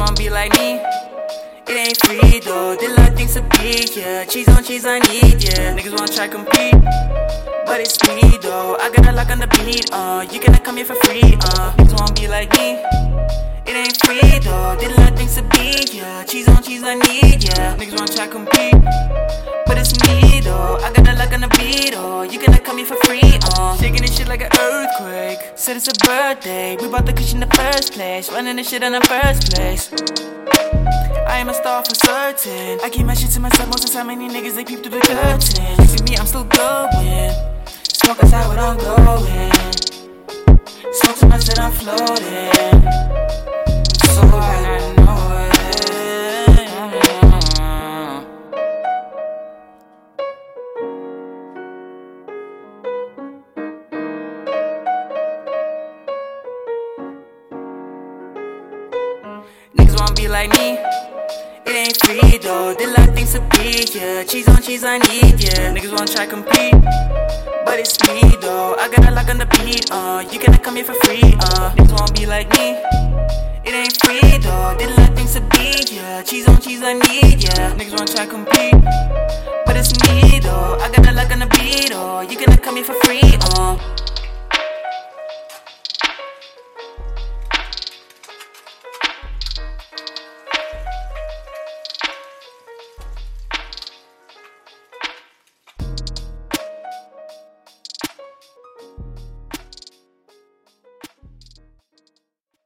wanna be like me. It ain't free though, they love things to be yeah. Cheese on cheese, I need, yeah. Niggas wanna try compete, but it's me though. I got a lock on the beat, uh. You gonna come here for free, uh. Niggas wanna be like me. It ain't free though, they love things to be, yeah. Cheese on cheese, I need, yeah. Niggas wanna try compete. On the beat, oh. You cannot come here for free, uh. Shaking this shit like an earthquake. Said it's a birthday. We bought the cushion in the first place. Running this shit in the first place. I am a star for certain. I keep my shit to myself most of the time. Many niggas they peep through the curtain. You see me, I'm still going. Smoke outside what I'm going. Smoke much that I'm floating. Wanna be like me. It ain't free though. Did lot things to be, yeah. Cheese on cheese, I need, yeah. Niggas wanna try compete, but it's me though. I got a lock on the beat, uh. You cannot come here for free, uh. Niggas wanna be like me. It ain't free though. Did lot things to be, yeah. Cheese on cheese, I need, yeah. Niggas wanna try compete, but it's me though. I got a lock on the beat, oh. You cannot come here for free, uh.